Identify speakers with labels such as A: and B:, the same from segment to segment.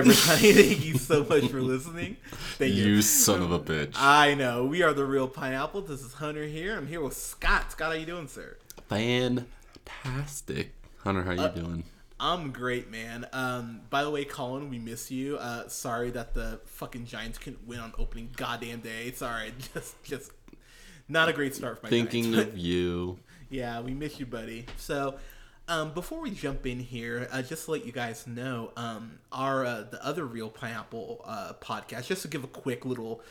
A: Everybody. Thank you so much for listening. Thank you.
B: You son of a bitch.
A: I know. We are the Reel Pineapple. This is Hunter here. I'm here with Scott. Scott, how you doing, sir?
B: Fantastic. Hunter, how you
A: Uh,
B: doing?
A: I'm great, man. Um, by the way, Colin, we miss you. Uh, sorry that the fucking Giants couldn't win on opening goddamn day. Sorry, just just not a great start for my
B: Thinking
A: Giants.
B: of you.
A: Yeah, we miss you, buddy. So, um, before we jump in here, uh, just to let you guys know, um, our uh, the other Reel Pineapple uh, podcast, just to give a quick little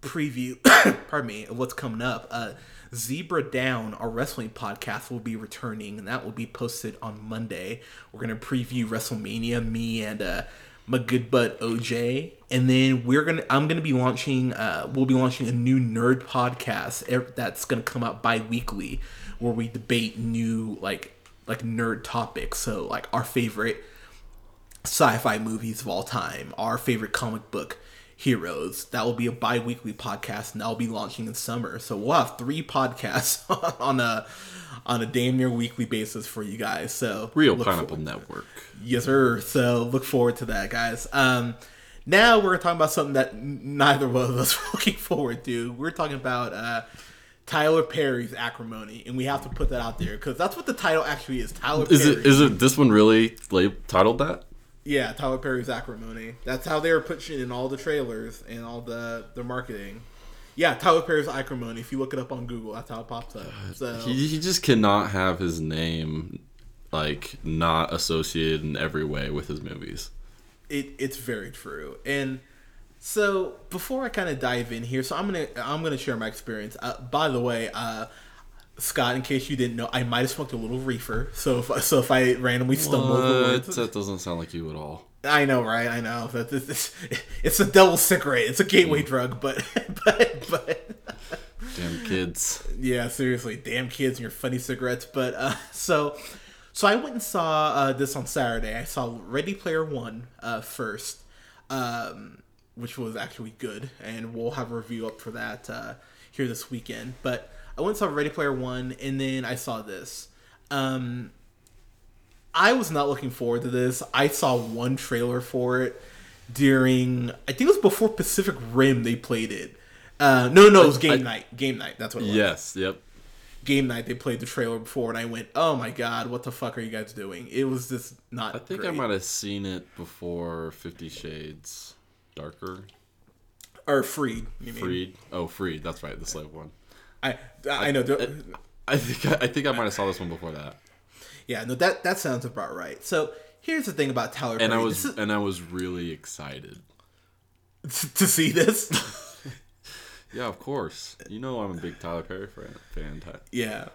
A: preview, pardon me, of what's coming up. Uh, Zebra Down, our wrestling podcast, will be returning, and that will be posted on Monday. We're gonna preview WrestleMania, me and uh, my good bud OJ, and then we're gonna I'm gonna be launching uh, we'll be launching a new nerd podcast that's gonna come out bi-weekly where we debate new like like nerd topics. So like our favorite sci-fi movies of all time, our favorite comic book heroes. That will be a bi-weekly podcast and that'll be launching in summer. So we'll have three podcasts on a on a damn near weekly basis for you guys. So Reel for-
B: Pineapple Network.
A: Yes, sir. So look forward to that, guys. Um, now we're talking about something that neither one of us were looking forward to. We're talking about uh, Tyler Perry's acrimony, and we have to put that out there because that's what the title actually is. Tyler
B: Is
A: Perry.
B: it is it this one really lab- titled that?
A: Yeah, Tyler Perry's acrimony. That's how they were pushing in all the trailers and all the the marketing. Yeah, Tyler Perry's acrimony. If you look it up on Google, that's how it pops up. So
B: He, he just cannot have his name like not associated in every way with his movies.
A: it it's very true and so before i kind of dive in here so i'm gonna i'm gonna share my experience. Uh, by the way uh scott in case you didn't know i might have smoked a little reefer so if so if i randomly stumble over words.
B: That doesn't sound like you at all.
A: i know right? I know. That this, this, it's a double cigarette. It's a gateway drug but but but
B: Damn kids.
A: yeah, seriously, damn kids and your funny cigarettes. But uh, so, so I went and saw uh, this on Saturday. I saw Ready Player One uh, first, um, which was actually good, and we'll have a review up for that uh, here this weekend. But I went and saw Ready Player One, and then I saw this. Um, I was not looking forward to this. I saw one trailer for it during, I think it was before Pacific Rim. They played it. Uh, no, no, it was game
B: I-
A: night. Game night. That's what it was
B: Yes. Yep.
A: game night they played the trailer before and i went oh my god what the fuck are you guys doing it was just not
B: I think I might have seen it before Fifty Shades Darker.
A: or freed you mean
B: Freed. Oh, Freed. That's right. The slave one.
A: i i know the-
B: I think I think I might have saw this one before that.
A: yeah no that that sounds about right so here's the thing about tyler
B: And I was
A: is-
B: and I was really excited.
A: to see this
B: Yeah, of course. You know I'm a big Tyler Perry fan. fan
A: yeah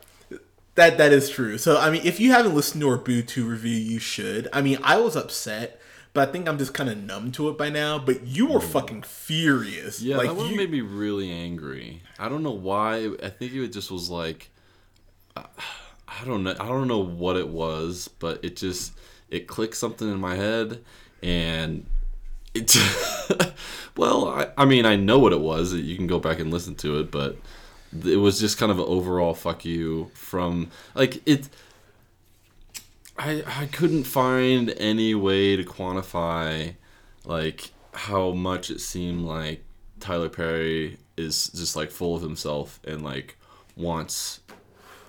A: that that is true so i mean if you haven't listened to our boo 2 review you should i mean i was upset but i think i'm just kind of numb to it by now but you were fucking furious.
B: Yeah,
A: like
B: that one
A: you,
B: made me really angry. I don't know why. I think it just was like, I don't know. I don't know what it was, but it just it clicked something in my head, and it. well, I, I mean, I know what it was. You can go back and listen to it, but it was just kind of an overall fuck you from like it. I I couldn't find any way to quantify like how much it seemed like Tyler Perry is just like full of himself and like wants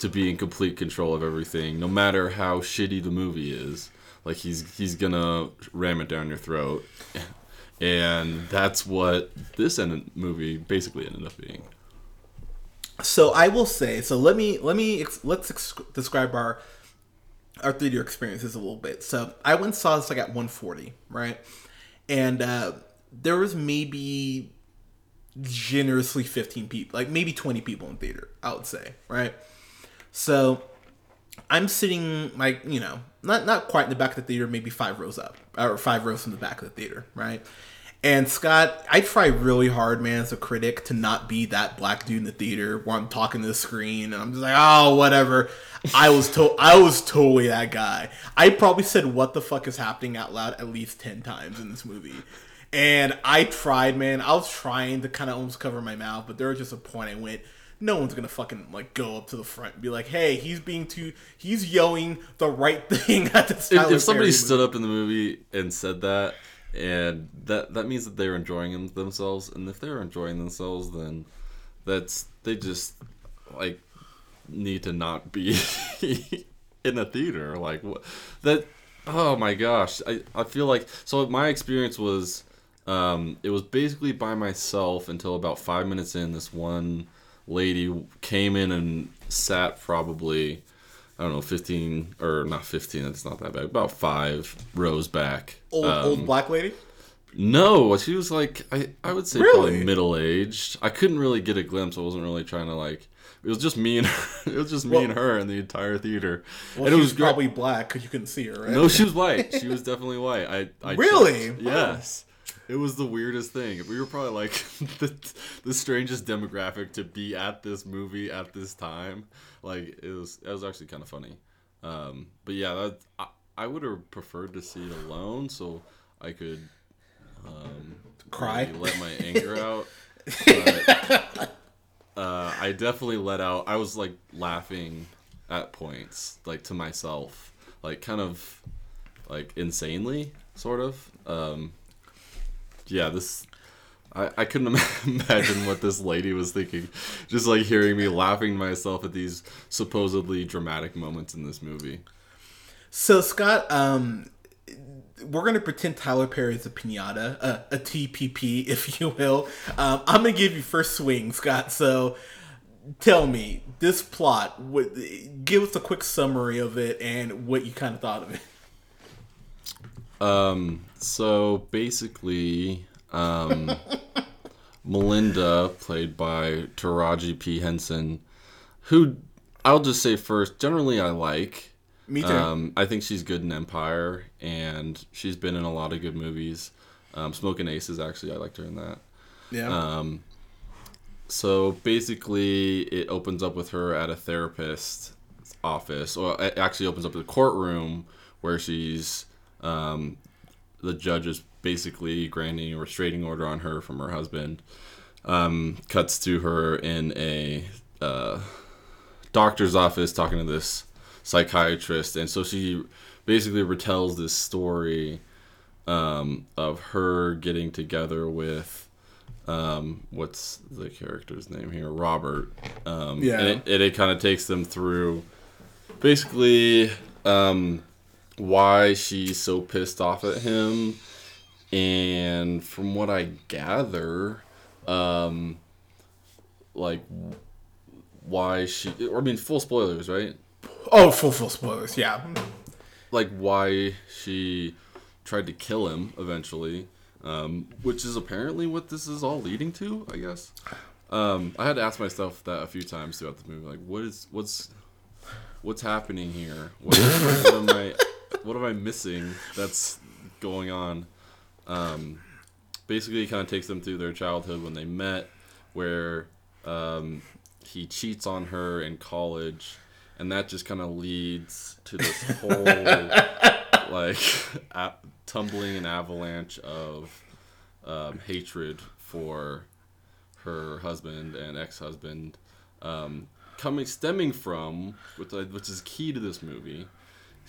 B: to be in complete control of everything, no matter how shitty the movie is. Like he's he's gonna ram it down your throat, and that's what this ended, movie basically ended up being.
A: So I will say. So let me let me let's describe our our theater experiences a little bit. So I went saw this like at 140, right? And uh, there was maybe generously 15 people, like maybe 20 people in theater, I would say, right? So I'm sitting like you know not not quite in the back of the theater, maybe five rows up or five rows from the back of the theater, right? And Scott, I try really hard, man, as a critic, to not be that black dude in the theater where I'm talking to the screen and I'm just like, oh, whatever. I was to- I was totally that guy. I probably said "What the fuck is happening" out loud at least ten times in this movie. And I tried, man. I was trying to kind of almost cover my mouth, but there was just a point I went, no one's gonna fucking like go up to the front and be like, "Hey, he's being too, he's yelling the right thing at the."
B: If, if somebody stood up in the movie and said that, and that that means that they're enjoying them, themselves, and if they're enjoying themselves, then that's they just like need to not be in a theater. Like what that oh my gosh. I i feel like so my experience was um it was basically by myself until about five minutes in this one lady came in and sat probably I don't know, 15 or not 15, It's not that bad. About 5 rows back.
A: old
B: Um,
A: old black lady.
B: No, she was like I I would say
A: Really?
B: probably middle-aged. I couldn't really get a glimpse. I wasn't really trying to like it was just me and her. It was just me
A: Well-
B: and her in the entire theater.
A: Well,
B: and
A: she
B: it
A: was
B: was
A: probably black because you couldn't see her, right?
B: No, she was white. She was definitely white. I, I
A: Really?
B: checked. Yes. It was the weirdest thing. We were probably like the, the strangest demographic to be at this movie at this time. Like it was it was actually kind of funny. Um, but yeah, that I, I would have preferred to see it alone so I could um,
A: Cry?
B: really let my anger out. But, uh, I definitely let out. I was like laughing at points, like to myself, like kind of like insanely, sort of. Um, yeah, this. I, I couldn't imagine what this lady was thinking. Just like hearing me laughing to myself at these supposedly dramatic moments in this movie.
A: So Scott, um, we're gonna pretend Tyler Perry is a pinata, uh, a TPP, if you will. Um, I'm gonna give you first swing, Scott. So tell me this plot. What, give us a quick summary of it and what you kind of thought of it.
B: Um, so basically, um, Melinda, played by Taraji P. Henson, who I'll just say first, generally I like.
A: Me too.
B: Um, I think she's good in Empire, and she's been in a lot of good movies. Um, Smoking Aces, actually, I liked her in that.
A: yeah.
B: Um, so basically, it opens up with her at a therapist's office, or it actually opens up the courtroom where she's um, the judge is basically granting a restraining order on her from her husband. Um, cuts to her in a uh, doctor's office talking to this psychiatrist, and so she basically retells this story um, of her getting together with um, what's the character's name here, Robert. Um,
A: Yeah.
B: and it, and it kind of takes them through basically um, why she's so pissed off at him, and from what I gather, um, like why she. I mean, full spoilers, right?
A: oh, full full spoilers. Yeah.
B: like why she tried to kill him eventually, um, which is apparently what this is all leading to, I guess. Um, I had to ask myself that a few times throughout the movie, like, what is what's what's happening here? What, what am I what am I missing that's going on? Um, basically, it kind of takes them through their childhood when they met, where um, he cheats on her in college, and that just kind of leads to this whole like a- tumbling an avalanche of um, hatred for her husband and ex-husband, um, coming stemming from which which is key to this movie,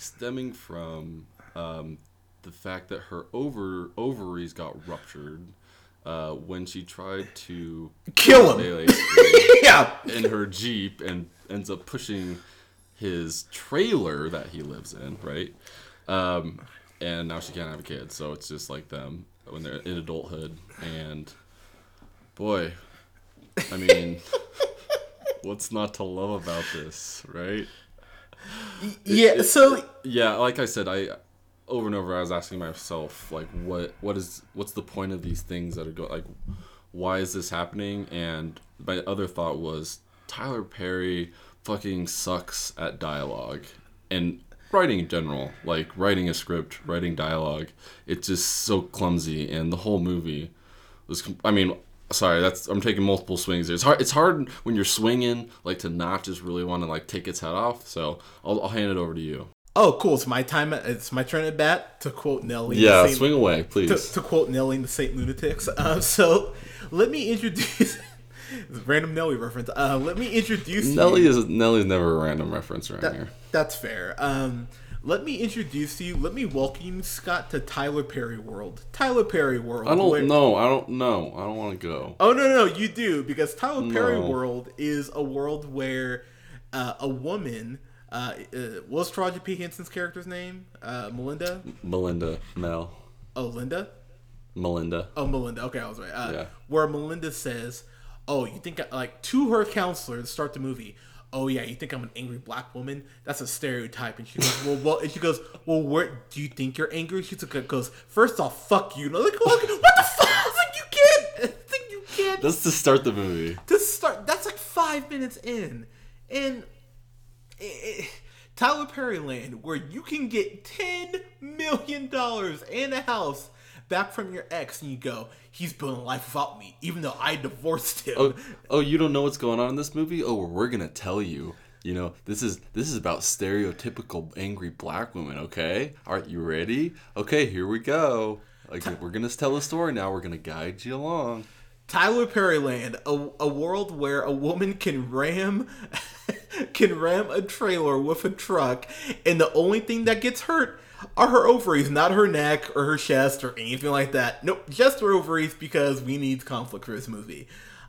B: stemming from um, the fact that her over ovaries got ruptured uh, when she tried to
A: Kill him. yeah.
B: in her jeep and ends up pushing his trailer that he lives in, right? Um, and now she can't have a kid, so it's just like them when they're in adulthood. And boy, I mean, what's not to love about this, right?
A: Yeah. So
B: Yeah, like I said, I over and over I was asking myself like what what is what's the point of these things that are going like why is this happening? And my other thought was Tyler Perry fucking sucks at dialogue. and writing in general, like writing a script, writing dialogue, it's just so clumsy, and the whole movie was. com- I mean, sorry, that's I'm taking multiple swings. there. It's hard. It's hard when you're swinging, like to not just really want to like take its head off. So I'll, I'll hand it over to you.
A: Oh, cool! It's my time. It's my turn at bat to quote Nelly.
B: Yeah,
A: Saint-
B: swing away, please.
A: to quote Nelly in the Saint Lunatics. Uh, so let me introduce. random Nelly reference. Uh, let me introduce you-
B: Nelly is Nelly's never a random reference around here.
A: That's fair. Um, let me introduce you. Let me welcome Scott, to Tyler Perry World. Tyler Perry World.
B: I don't
A: where-
B: know. I don't know. I don't want to go.
A: Oh no, no, no, you do because Tyler Perry World is a world where uh, a woman. Uh, uh, what's Taraji P Henson's character's name? Uh, Melinda.
B: Melinda, Mel,
A: Oh, Linda.
B: Melinda.
A: Oh, Melinda. Okay, I was right. Uh,
B: Yeah.
A: Where Melinda says, "Oh, you think I, like to her counselor to start the movie." Oh yeah, you think I'm an angry black woman? That's a stereotype. And she goes, "Well, well," and she goes, "Well, where do you think you're angry?" She took- goes, first off, fuck you." And I'm like, "What what the fuck?" I was like, "You can't." I think you can't.
B: That's to start the movie.
A: to start that's like five minutes in and eh, eh, tyler perry land where you can get 10 million dollars and a house back from your ex and you go he's building a life without me even though i divorced him
B: Oh, oh, you don't know what's going on in this movie? Oh, well, we're gonna tell you. You know, this is this is about stereotypical angry black women. Okay, all right, you ready? Okay, here we go. Like we're gonna tell a story now. We're gonna guide you along.
A: tyler perry land a, a world where a woman can ram can ram a trailer with a truck and the only thing that gets hurt are her ovaries not her neck or her chest or anything like that nope just her ovaries because we need conflict for this movie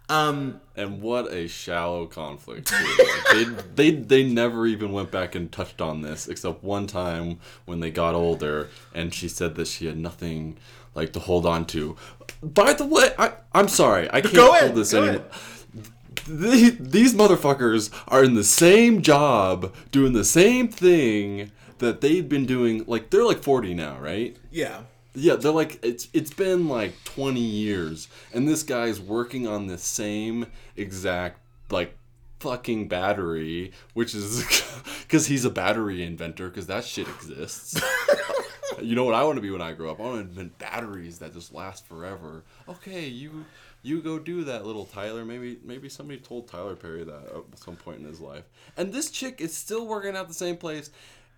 A: um
B: And what a shallow conflict. Like, they, they they never even went back and touched on this except one time when they got older and she said that she had nothing like to hold on to. By the way, I I'm sorry. I can't
A: Go
B: hold this anymore. The- These motherfuckers are in the same job doing the same thing that they've been doing like they're like 40 now, right?
A: yeah
B: Yeah, they're like it's it's been like 20 years and this guy's working on the same exact like fucking battery, which is cuz he's a battery inventor cuz that shit exists. you know what I want to be when I grow up? I want to invent batteries that just last forever. Okay, you you go do that, little Tyler. Maybe maybe somebody told Tyler Perry that at some point in his life. And this chick is still working at the same place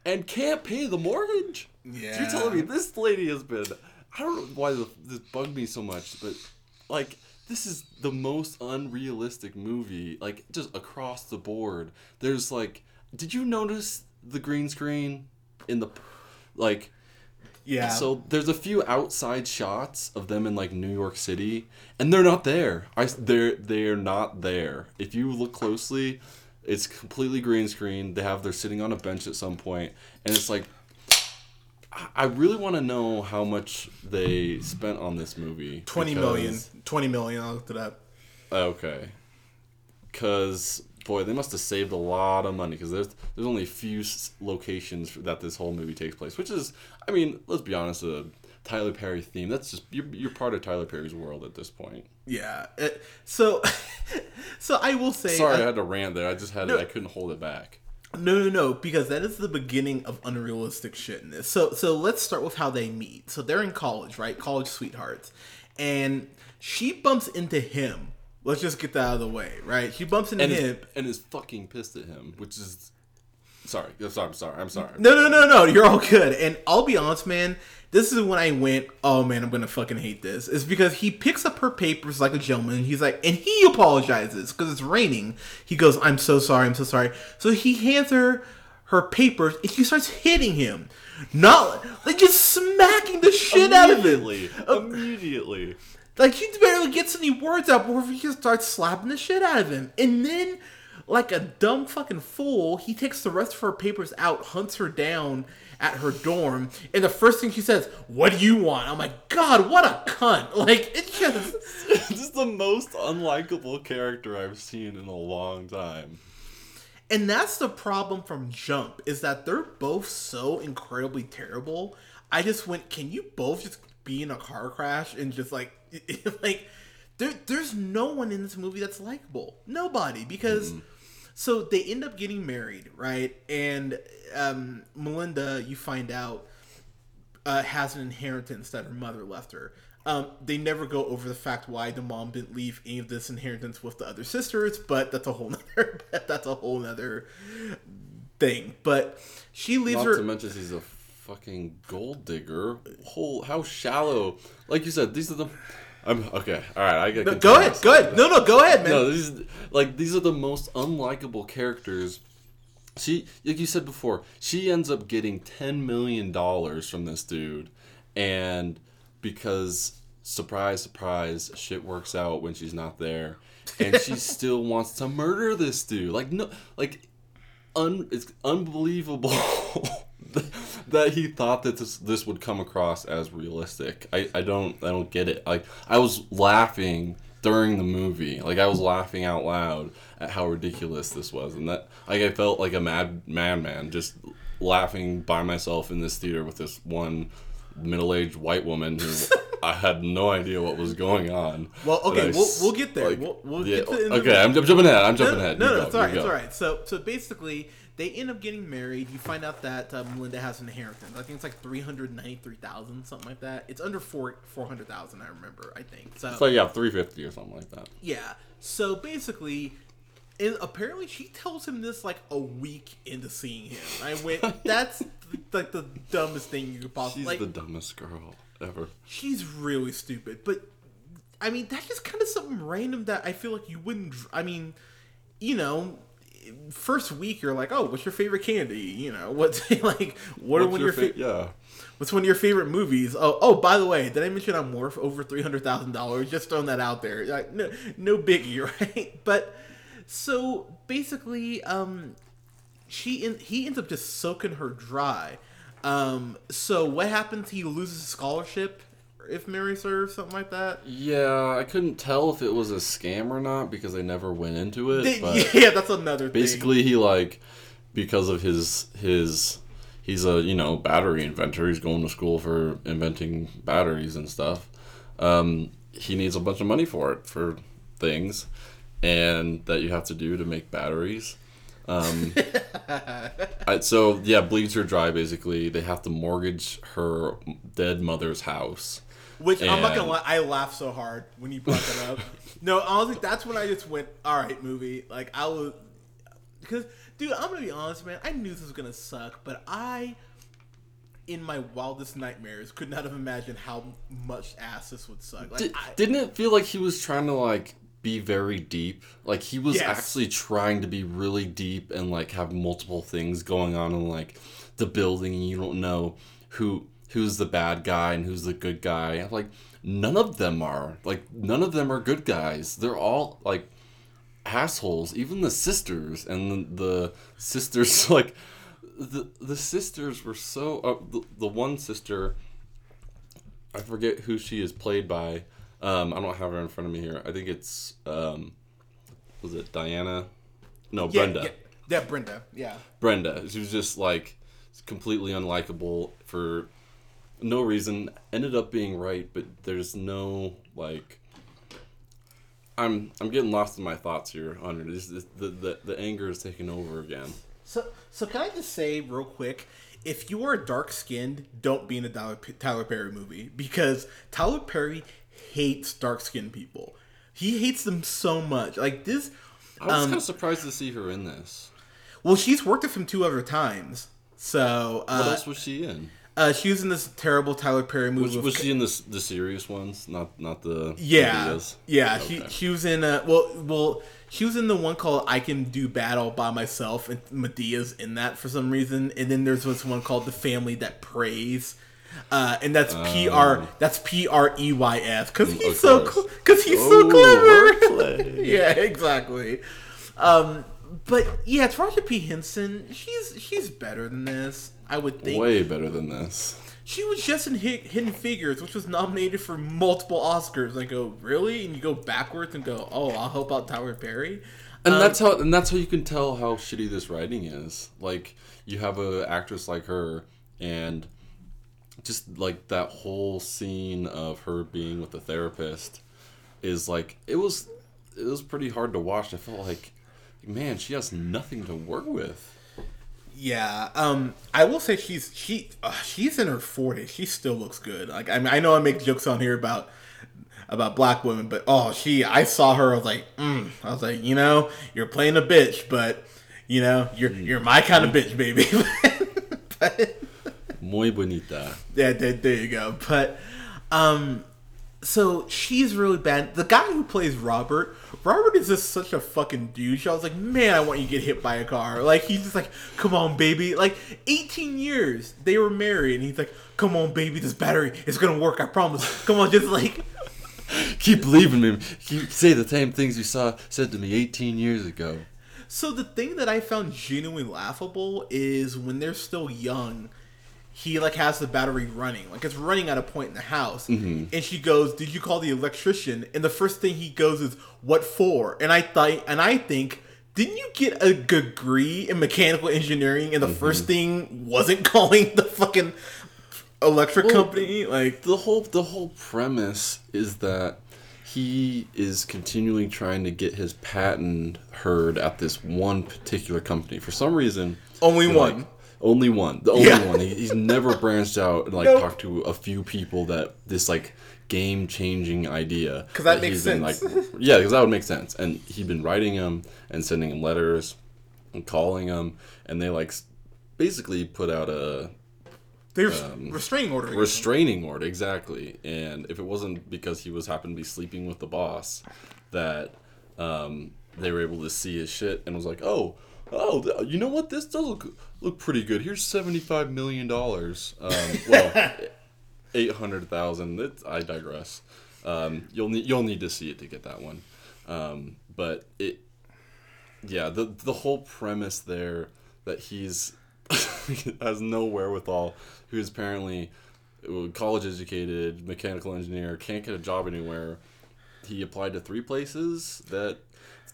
B: and can't pay the mortgage.
A: Yeah.
B: You're telling me this lady has been. I don't know why this, bugged me so much, but like this is the most unrealistic movie, like just across the board. There's like, did you notice the green screen in the, like,
A: yeah
B: so there's a few outside shots of them in like New York City, and they're not there. I they're they're not there. If you look closely, it's completely green screen. They have they're sitting on a bench at some point, and it's like. I- really want to know how much they spent on this movie.
A: 20 million
B: because-
A: 20 million i looked it up
B: Okay. Cause boy, they must have saved a lot of money because there's there's only a few locations that this whole movie takes place, which is, I mean, let's be honest, a Tyler Perry theme. That's just you're, you're part of Tyler Perry's world at this point.
A: yeah it- so so i will say
B: Sorry,
A: uh,
B: I had to rant there. I just had
A: No.
B: I couldn't hold it back.
A: No, no, no, because that is the beginning of unrealistic shit in this. So, so let's start with how they meet. So they're in college, right? College sweethearts, and she bumps into him. Let's just get that out of the way, right? She bumps into
B: And
A: him.
B: is, and is fucking pissed at him, which is sorry. I'm sorry. I'm sorry. I'm sorry.
A: No, no, no, no. You're all good. And I'll be honest, man. This is when I went, oh man, I'm gonna fucking hate this. It's because he picks up her papers like a gentleman. He's like, and he apologizes because it's raining. He goes, I'm so sorry, I'm so sorry. So he hands her her papers, and she starts hitting him, not like just smacking the shit out of him.
B: Immediately. Uh, Immediately.
A: Like he barely gets any words out before he just starts slapping the shit out of him. And then, like a dumb fucking fool, he takes the rest of her papers out, hunts her down at her dorm, and the first thing she says, "What do you want?" I'm like, God, what a cunt! Like it's just
B: this is the most unlikable character I've seen in a long time.
A: And that's the problem from Jump is that they're both so incredibly terrible. I just went, can you both just be in a car crash and just like like there there's no one in this movie that's likable. Nobody because mm. So they end up getting married, right? And um, Melinda, you find out, uh, has an inheritance that her mother left her. Um, they never go over the fact why the mom didn't leave any of this inheritance with the other sisters, but that's a whole nother that's a whole nother thing. But she leaves
B: Not
A: her.
B: to mention she's a fucking gold digger. Whole how shallow. Like you said, these are the. I'm okay. All right, I get.
A: No, go ahead, go ahead. No, no, go ahead, man.
B: No, these like these are the most unlikable characters. She, like you said before, she ends up getting ten million dollars from this dude, and because surprise, surprise, shit works out when she's not there, and she still wants to murder this dude. Like no, like un, it's unbelievable that he thought that this this would come across as realistic. I, I don't I don't get it. Like I was laughing during the movie. Like I was laughing out loud at how ridiculous this was, and that like I felt like a mad madman just laughing by myself in this theater with this one middle-aged white woman who I had no idea what was going on.
A: Well, okay, we'll, we'll get there.
B: like,
A: we'll, we'll
B: yeah,
A: get to the
B: okay, I'm, I'm jumping ahead. I'm jumping
A: no,
B: ahead.
A: no,
B: You
A: no,
B: go,
A: it's all right. It's all right. So, so basically, they end up getting married. You find out that uh, Melinda has an inheritance. I think it's like three hundred ninety-three thousand, something like that. It's under four four hundred thousand. I remember. I think so.
B: It's like yeah, 350 or something like that.
A: Yeah. So basically, and apparently she tells him this like a week into seeing him. I went, that's like the dumbest thing you could possibly.
B: She's
A: Like,
B: the dumbest girl ever.
A: she's really stupid. But I mean, that's just kind of something random that I feel like you wouldn't. I mean, you know. First week, you're like, "Oh, what's your favorite candy?" You know, what's like, what are
B: What's
A: one
B: your
A: of your
B: fa- yeah.
A: What's one of your favorite movies? Oh, oh, by the way, did I mention I'm worth over three hundred thousand dollars? Just throwing that out there. Like, no, no biggie, right? But so basically, um, she in, he ends up just soaking her dry. Um, so what happens? He loses his scholarship if Mary serves something like that.
B: Yeah, I couldn't tell if it was a scam or not because they never went into it.
A: They- yeah, that's another thing.
B: basically, he like because of his his he's a you know battery inventor. He's going to school for inventing batteries and stuff. Um, he needs a bunch of money for it for things, and that you have to do to make batteries. Um, I, so yeah, bleeds her dry. Basically, they have to mortgage her dead mother's house.
A: Which I'm not gonna lie, I laughed so hard when you brought that up. no, honestly, that's when I just went, "All right, movie." Like I was, because dude, I'm gonna be honest, man. I knew this was gonna suck, but I, in my wildest nightmares, could not have imagined how much ass this would suck. Like,
B: Did,
A: I,
B: didn't it feel like he was trying to like be very deep? Like he was
A: Yes.
B: actually trying to be really deep and like have multiple things going on in like the building and you don't know who who's the bad guy and who's the good guy. I'm Like none of them are. Like none of them are good guys. They're all like assholes. Even the sisters and the, the sisters like the the sisters were so uh, the, the one sister I forget who she is played by. Um, I don't have her in front of me here. I think it's um, was it Diana? No,
A: yeah,
B: Brenda.
A: yeah, yeah, Brenda, yeah.
B: Brenda. She was just like completely unlikable for no reason. Ended up being right, but there's no like. I'm I'm getting lost in my thoughts here, Hunter. This, this, the, the the anger is taking over again.
A: So, so can I just say real quick, if you are dark skinned, don't be in a Tyler, Tyler Perry movie because Tyler Perry hates dark skinned people. He hates them so much. Like this.
B: I was
A: Um,
B: kind of surprised to see her in this.
A: Well, she's worked with him two other times. So
B: What
A: uh,
B: else was she in?
A: Uh, she was in this terrible Tyler Perry movie.
B: Was, was she in the the serious ones, not not the
A: Yeah, yeah.
B: Okay.
A: She she was in a well well she was in the one called I Can Do Bad All by Myself, and Madea's in that for some reason. And then there's this one called The Family That Prays. Uh, and that's P R that's P R E Y S because he's
B: Oh.
A: So because he's
B: Oh,
A: so clever. yeah, exactly. Um, but yeah, Taraji P Henson, she's she's better than this. I would think.
B: Way better than this.
A: She was just in Hidden Figures, which was nominated for multiple Oscars. And I go, really? And you go backwards and go, oh, I'll help out Tyler Perry.
B: And
A: Um,
B: that's how and that's how you can tell how shitty this writing is. Like you have a actress like her and just like that whole scene of her being with the therapist is like it was it was pretty hard to watch. I felt like man, she has nothing to work with.
A: Yeah, um, I will say she's she uh, she's in her forties. She still looks good. Like I mean, I know I make jokes on here about about black women, but oh, she I saw her. I was like, mm. I was like, you know, you're playing a bitch, but you know, you're you're my kind of bitch, baby. but,
B: Muy bonita.
A: yeah, there, there you go. But um, so she's really bad. The guy who plays Robert, Robert is just such a fucking douche. I was like, man, I want you to get hit by a car. Like he's just like, come on, baby. Like 18 years they were married, and he's like, come on, baby, this battery is gonna work. I promise. Come on, just like.
B: Keep believing me. Keep say the same things you saw said to me 18 years ago.
A: So the thing that I found genuinely laughable is when they're still young, he like has the battery running, like it's running at a point in the house, mm-hmm. and she goes, "Did you call the electrician?" And the first thing he goes is, "What for?" And I thought, and I think, didn't you get a degree in mechanical engineering? And the mm-hmm. first thing wasn't calling the fucking electric
B: Well,
A: company, like.
B: The whole the whole premise is that he is continually trying to get his patent heard at this one particular company. For some reason,
A: Only
B: like,
A: one.
B: Only one. The only
A: Yeah.
B: one. He, he's never branched out and like
A: Nope.
B: talked to a few people that this like game changing idea.
A: 'Cause that makes
B: he's been,
A: sense.
B: like, yeah, because that would make sense. And he'd been writing him and sending him letters and calling him, and they like basically put out a
A: There's restraining order.
B: restraining order exactly and if it wasn't because he was happened to be sleeping with the boss that um, they were able to see his shit and was like oh oh you know what this does look look pretty good. Here's 75 million dollars. Um, well 800000 It's- i digress. Um, you'll need you'll need to see it to get that one. Um, but it yeah the the whole premise there that he's has no wherewithal who's apparently college educated mechanical engineer can't get a job anywhere. He applied to three places that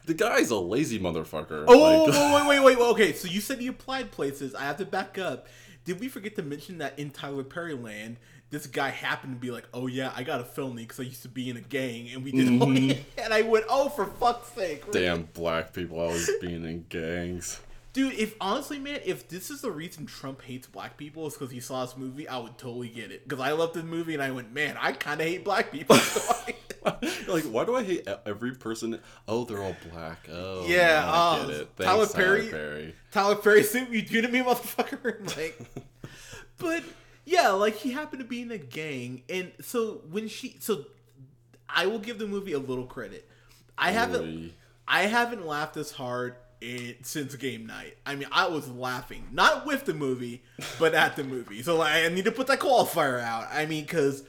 B: the guy's a lazy motherfucker
A: Oh,
B: Like-
A: wait, wait, wait, wait. Okay, so you said he applied places. I have to back up. Did we forget to mention that in Tyler Perry land, this guy happened to be like, "Oh yeah, I got a felony because I used to be in a gang, and we did." and I went, "Oh, for fuck's sake!"
B: Mm-hmm. damn black people always being in gangs
A: dude. If honestly, man, if this is the reason Trump hates black people is because he saw this movie, I would totally get it. Because I loved the movie, and I went, "Man, I kind of hate black people."
B: Like why do i hate every person oh they're all black oh
A: Yeah,
B: i
A: oh,
B: get it
A: Tyler
B: Thanks,
A: Perry-
B: Perry.
A: Tyler Perry suit you do to me, motherfucker. Like, but yeah, like he happened to be in a gang, and so when she, so I will give the movie a little credit. I haven't. I haven't laughed as hard in, since game night. I mean, I was laughing not with the movie, but at the movie. So like, I need to put that qualifier out. I mean, because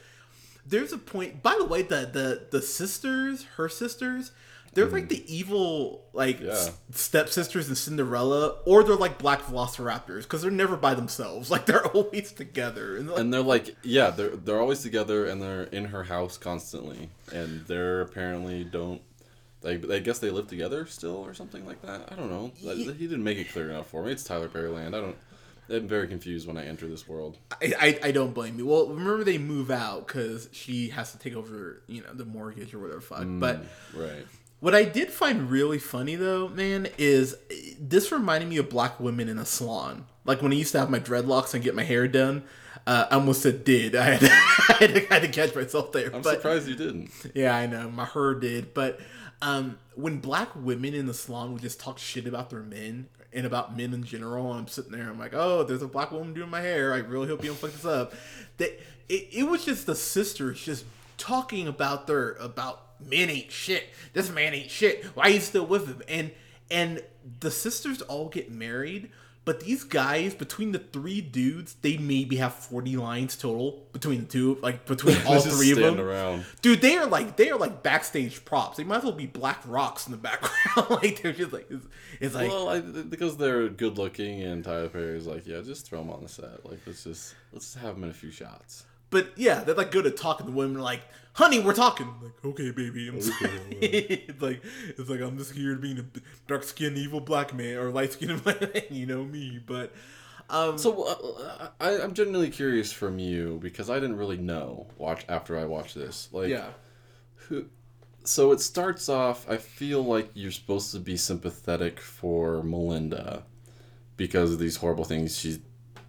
A: there's a point. By the way, the the the sisters, her sisters. They're like the mm. evil, like
B: Yeah.
A: s- stepsisters in Cinderella, or they're like black velociraptors because they're never by themselves. Like they're always together. And, like,
B: and they're like yeah they're they're always together and they're in her house constantly and they're apparently don't like I guess they live together still or something like that. I don't know.
A: Ye-
B: He didn't make it clear enough for me. It's Tyler Perry land. I don't. I'm very confused when I enter this world.
A: I, I, I don't blame you. Well, remember they move out because she has to take over, you know, the mortgage or whatever. Fuck. But
B: Right.
A: what I did find really funny though, man, is this reminded me of black women in a salon. Like when I used to have my dreadlocks and get my hair done. Uh, I almost said did. I had, to, I, had to, I had to catch myself there.
B: I'm
A: but
B: surprised you didn't.
A: yeah, I know my her did. But um, when black women in the salon would just talk shit about their men and about men in general, I'm sitting there, I'm like, oh, there's a black woman doing my hair. I really hope you don't fuck this up. That it, it was just the sisters just talking about their about men ain't shit. This man ain't shit. Why you still with him? And and the sisters all get married. But these guys, between the three dudes, they maybe have forty lines total between the two, like between all three of them.
B: around.
A: Dude, they are like they are like backstage props. They might as well be black rocks in the background. like they're just like it's, it's like
B: well, I, because they're good looking, and Tyler Perry's like, yeah, just throw them on the set. Like, let's just let's just have them in a few shots.
A: But yeah, they're like good at talking to women like, honey, we're talking. I'm like, okay, baby. I'm sorry. it's like it's like I'm just here to be a dark skinned evil black man or light skinned black man, you know me. But um
B: So uh, I, I'm genuinely curious from you because I didn't really know watch after I watched this. Like,
A: yeah.
B: who so it starts off. I feel like you're supposed to be sympathetic for Melinda because of these horrible things she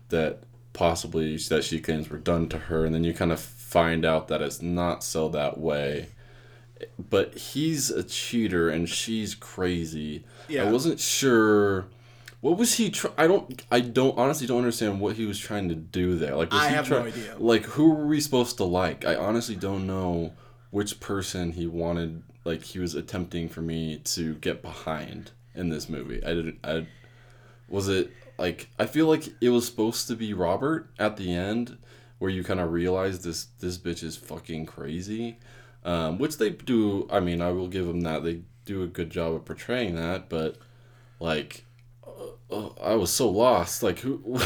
B: that possibly that she claims were done to her, and then you kind of find out that it's not so that way. But he's a cheater and she's crazy.
A: Yeah.
B: I wasn't sure. What was he? Try- I don't. I don't honestly don't understand what he was trying to do there. Like, was
A: I
B: he
A: have
B: try-
A: no idea.
B: Like, who were we supposed to like? I honestly don't know which person he wanted. Like, he was attempting for me to get behind in this movie. I didn't. I was it like I feel like it was supposed to be Robert at the end, where you kind of realize this this bitch is fucking crazy, um, which they do. I mean, I will give them that they do a good job of portraying that, but like. uh, uh, I was so lost. Like, who?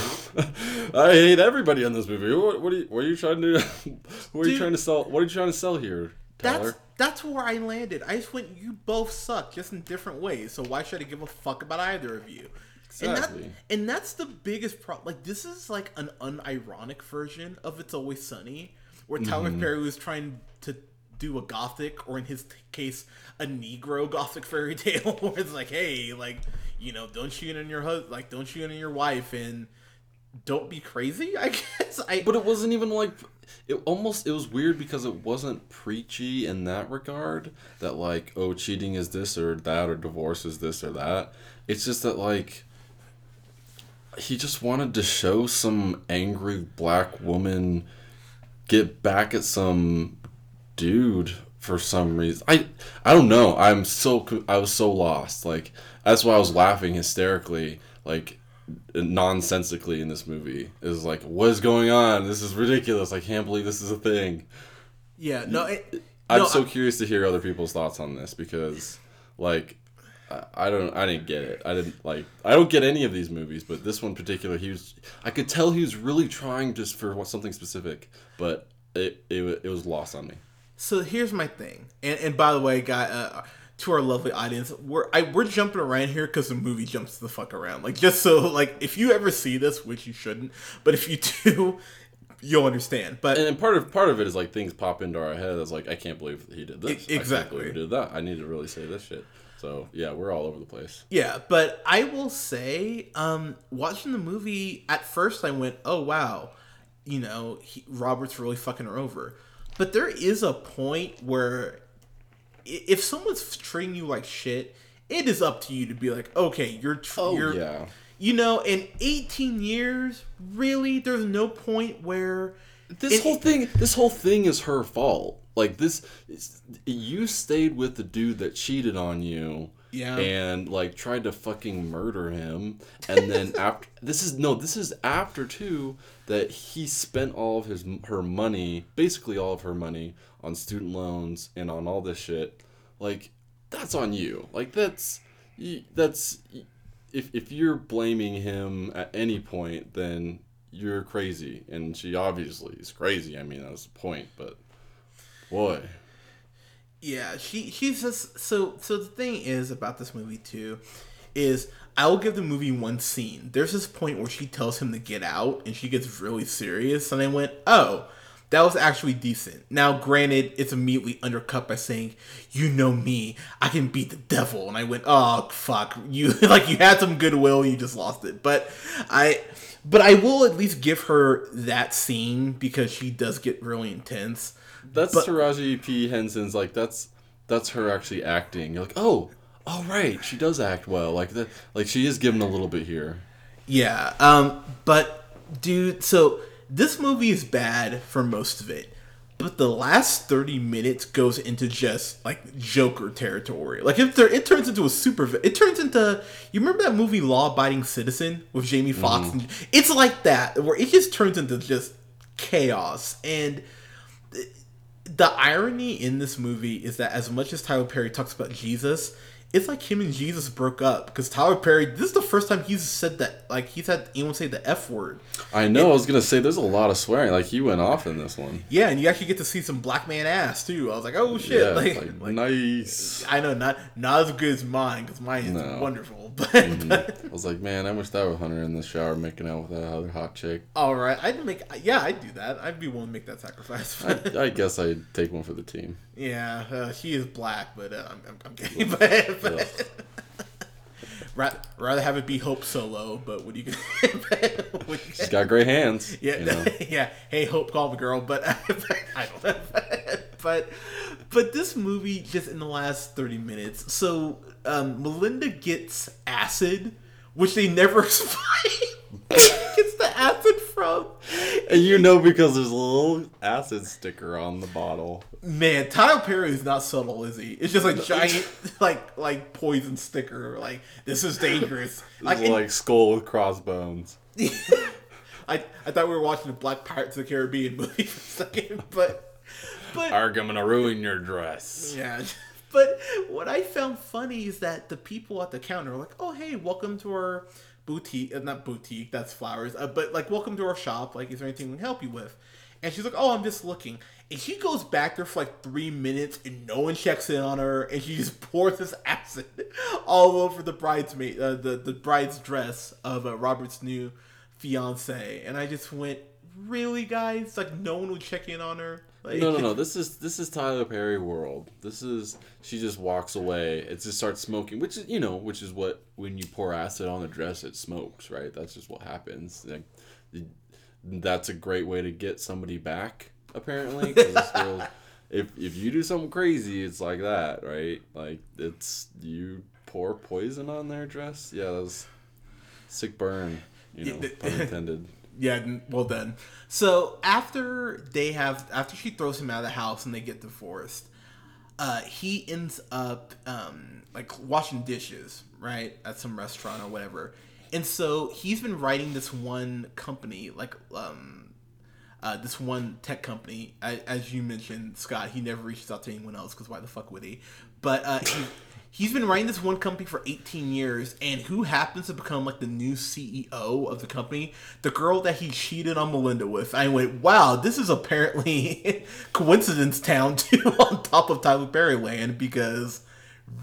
B: I hate everybody in this movie. What, what are you? What are you trying to? What are you trying to sell? What are you trying to sell here, Tyler?
A: That's that's where I landed. I just went, you both suck, just in different ways. So why should I give a fuck about either of you?
B: Exactly.
A: And that and that's the biggest problem. Like this is like an unironic version of It's Always Sunny, where Tyler
B: Mm-hmm.
A: Perry was trying to do a gothic, or in his t- case, a Negro gothic fairy tale, where it's like, hey, like you know, don't shoot on your husband, like don't shoot on your wife, and don't be crazy. I guess I.
B: But it wasn't even like it almost it was weird because it wasn't preachy in that regard that like oh cheating is this or that or divorce is this or that. It's just that like he just wanted to show some angry black woman get back at some dude for some reason. I I don't know. I'm so I was so lost. Like that's why I was laughing hysterically like nonsensically in this movie. Is like what is going on? This is ridiculous. I can't believe this is a thing.
A: yeah, no, it,
B: I'm
A: no,
B: so
A: I-
B: curious to hear other people's thoughts on this because like I- I don't I didn't get it. I didn't like I don't get any of these movies, but this one particular he was I could tell he was really trying just for what- something specific, but it it, it was lost on me.
A: So here's my thing, and and by the way, guy, uh, to our lovely audience, we're I, we're jumping around here because the movie jumps the fuck around. Like just so like if you ever see this, which you shouldn't, but if you do, you'll understand. But
B: And part of part of it is like things pop into our head. It's like I can't believe he did this. I can't
A: exactly.
B: believe he did that. I need to really say this shit. So yeah, we're all over the place.
A: yeah, but I will say, um, watching the movie at first, I went, oh wow, you know, he, Robert's really fucking her over. But there is a point where if someone's treating you like shit, it is up to you to be like, okay, you're tr-
B: Oh
A: you're
B: yeah.
A: You know, in 18 years, really, there's no point where
B: This
A: It-
B: whole thing, this whole thing is her fault. Like this, you stayed with the dude that cheated on you,
A: Yeah.
B: and like tried to fucking murder him, and then after this is no, this is after too that he spent all of his her money, basically all of her money, on student loans and on all this shit. Like that's on you. Like that's that's if if you're blaming him at any point, then you're crazy, and she obviously is crazy. I mean, that's the point. But boy,
A: yeah, she she's just so so the thing is about this movie too is I will give the movie one scene. There's this point where she tells him to get out and she gets really serious and I went, "Oh, that was actually decent." Now, granted, it's immediately undercut by saying, "You know me, I can beat the devil." And I went, "Oh, fuck. You like you had some goodwill, you just lost it." But I but I will at least give her that scene because she does get really intense.
B: that's
A: But-
B: Taraji P Henson's like that's that's her actually acting. You're like, oh, all right, she does act well. Like that, like she is given a little bit here.
A: Yeah. Um. But dude, so this movie is bad for most of it, but the last thirty minutes goes into just like Joker territory. Like it, it turns into a super. It turns into you remember that movie Law Abiding Citizen with Jamie Foxx? Mm-hmm. And It's like that where it just turns into just chaos and. The irony in this movie is that as much as Tyler Perry talks about Jesus, it's like him and Jesus broke up because Tyler Perry. This is the first time he's said that. Like he's had anyone say the f word.
B: I know. I was gonna say there's a lot of swearing. Like he went off in this one.
A: Yeah, and you actually get to see some black man ass too. I was like, oh shit!
B: Yeah,
A: like,
B: like,
A: like,
B: nice.
A: I know not not as good as mine because mine is
B: No.
A: wonderful. But,
B: Mhm.
A: but
B: I was like, man, I wish that was Hunter in the shower making out with that other hot chick.
A: all right, I'd make yeah, I'd do that. I'd be willing to make that sacrifice.
B: I, I guess I'd take one for the team.
A: Yeah, uh, she is black, but uh, I'm, I'm, I'm kidding. but, but ra- rather have it be Hope Solo, but what do you? what
B: She's got great hands.
A: yeah,
B: you know.
A: yeah. Hey, Hope, call the girl, but I don't know. but but this movie just in the last thirty minutes. So um, Melinda gets acid, which they never explain. gets the acid from.
B: And you know because there's a little acid sticker on the bottle.
A: Man, Tyler Perry is not subtle, is he? It's just like giant, like like poison sticker. Like this is dangerous.
B: Like,
A: Like,
B: like skull with crossbones.
A: I I thought we were watching the Black Pirates of the Caribbean movie for a second, but but
B: Are gonna ruin your dress.
A: Yeah. But what I found funny is that the people at the counter are like, "Oh, hey, welcome to our boutique. Uh, not boutique. That's flowers. Uh, but like, welcome to our shop. Like, is there anything we can help you with?" And she's like, "Oh, I'm just looking." And she goes back there for like three minutes, and no one checks in on her, and she just pours this acid all over the bridesmaid, uh, the the bride's dress of uh, Robert's new fiance. And I just went, "Really, guys? Like, no one would check in on her." Like,
B: No, no, no. This is this is Tyler Perry world. This is she just walks away. It just starts smoking, which is you know, which is what when you pour acid on a dress, it smokes, right? That's just what happens. Like, that's a great way to get somebody back, apparently. girl, if if you do something crazy, it's like that, right? Like it's you pour poison on their dress. Yeah, that was sick burn. You know, pun intended.
A: Yeah, well done. So after they have, after she throws him out of the house and they get divorced, uh, he ends up um, like washing dishes, right, at some restaurant or whatever. And so he's been writing this one company, like um, uh, this one tech company. I, as you mentioned, Scott, he never reaches out to anyone else because why the fuck would he? But uh, he, he's been running this one company for 18 years, and who happens to become like the new CEO of the company? The girl that he cheated on Melinda with. I went, wow, this is apparently coincidence town too, on top of Tyler Perry land because.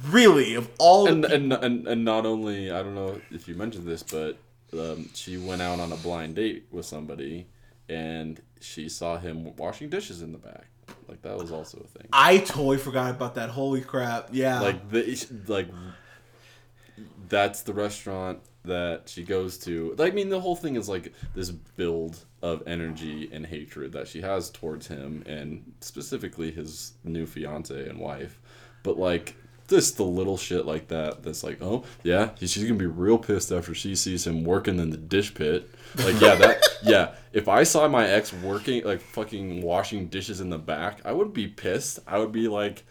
A: Really, of all
B: and, and and and not only I don't know if you mentioned this, but um, she went out on a blind date with somebody, and she saw him washing dishes in the back. Like that was also a thing.
A: I totally forgot about that. Holy crap! Yeah,
B: Like the like that's the restaurant that she goes to. I mean, the whole thing is like this build of energy and hatred that she has towards him, and specifically his new fiance and wife. But like just the little shit like that. That's like, oh yeah, she's gonna be real pissed after she sees him working in the dish pit. Like yeah, that yeah. If I saw my ex working like fucking washing dishes in the back, I would be pissed. I would be like,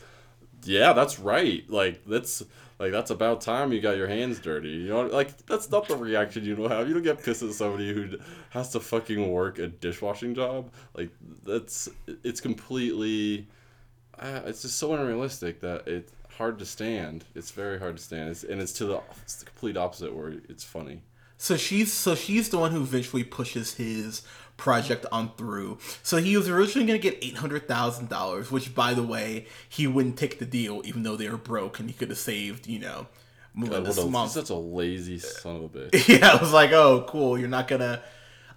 B: yeah, that's right. Like that's like that's about time you got your hands dirty. You know, like that's not the reaction you don't have. You don't get pissed at somebody who has to fucking work a dishwashing job. Like that's it's completely. Uh, it's just so unrealistic that it's hard to stand. It's very hard to stand. It's, and it's to the, it's the complete opposite where it's funny.
A: So she's so she's the one who eventually pushes his project on through. So he was originally going to get eight hundred thousand dollars, which, by the way, he wouldn't take the deal, even though they were broke, and he could have saved, you know,
B: God,
A: Melinda's
B: what a,
A: mom.
B: he's such a lazy son of a bitch.
A: yeah, I was like, oh, cool. You're not gonna.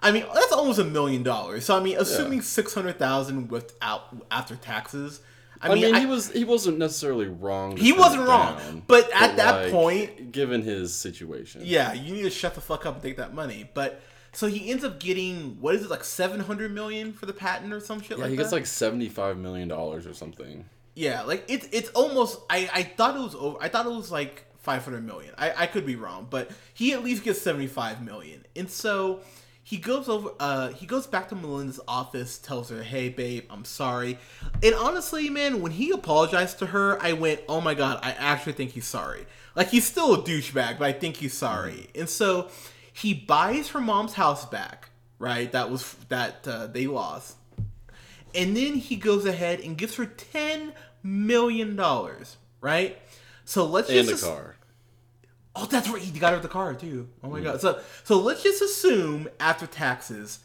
A: I mean, that's almost a million dollars. So I mean, assuming six hundred thousand without after taxes. I
B: I
A: mean,
B: mean,
A: I-
B: he was he wasn't necessarily wrong.
A: He wasn't
B: it
A: wrong,
B: down,
A: but at that point-
B: given his situation,
A: Yeah, you need to shut the fuck up and take that money. But so he ends up getting what is it like seven hundred million for the patent or some shit
B: yeah,
A: like
B: he
A: that.
B: gets like seventy five million dollars or something.
A: yeah, like it's it's almost. I I thought it was over. I thought it was like five hundred million. I I could be wrong, but he at least gets seventy five million. And so he goes over. Uh, he goes back to Melinda's office, tells her, "Hey, babe, I'm sorry." And honestly, man, when he apologized to her, I went, "Oh my god, I actually think he's sorry." Like he's still a douchebag, but I think he's sorry. And so he buys her mom's house back. Right, that was that uh, they lost and then he goes ahead and gives her ten million dollars, right? So let's
B: And
A: just
B: a car.
A: Oh, that's right. He got her the car too. Oh my god. So so let's just assume after taxes,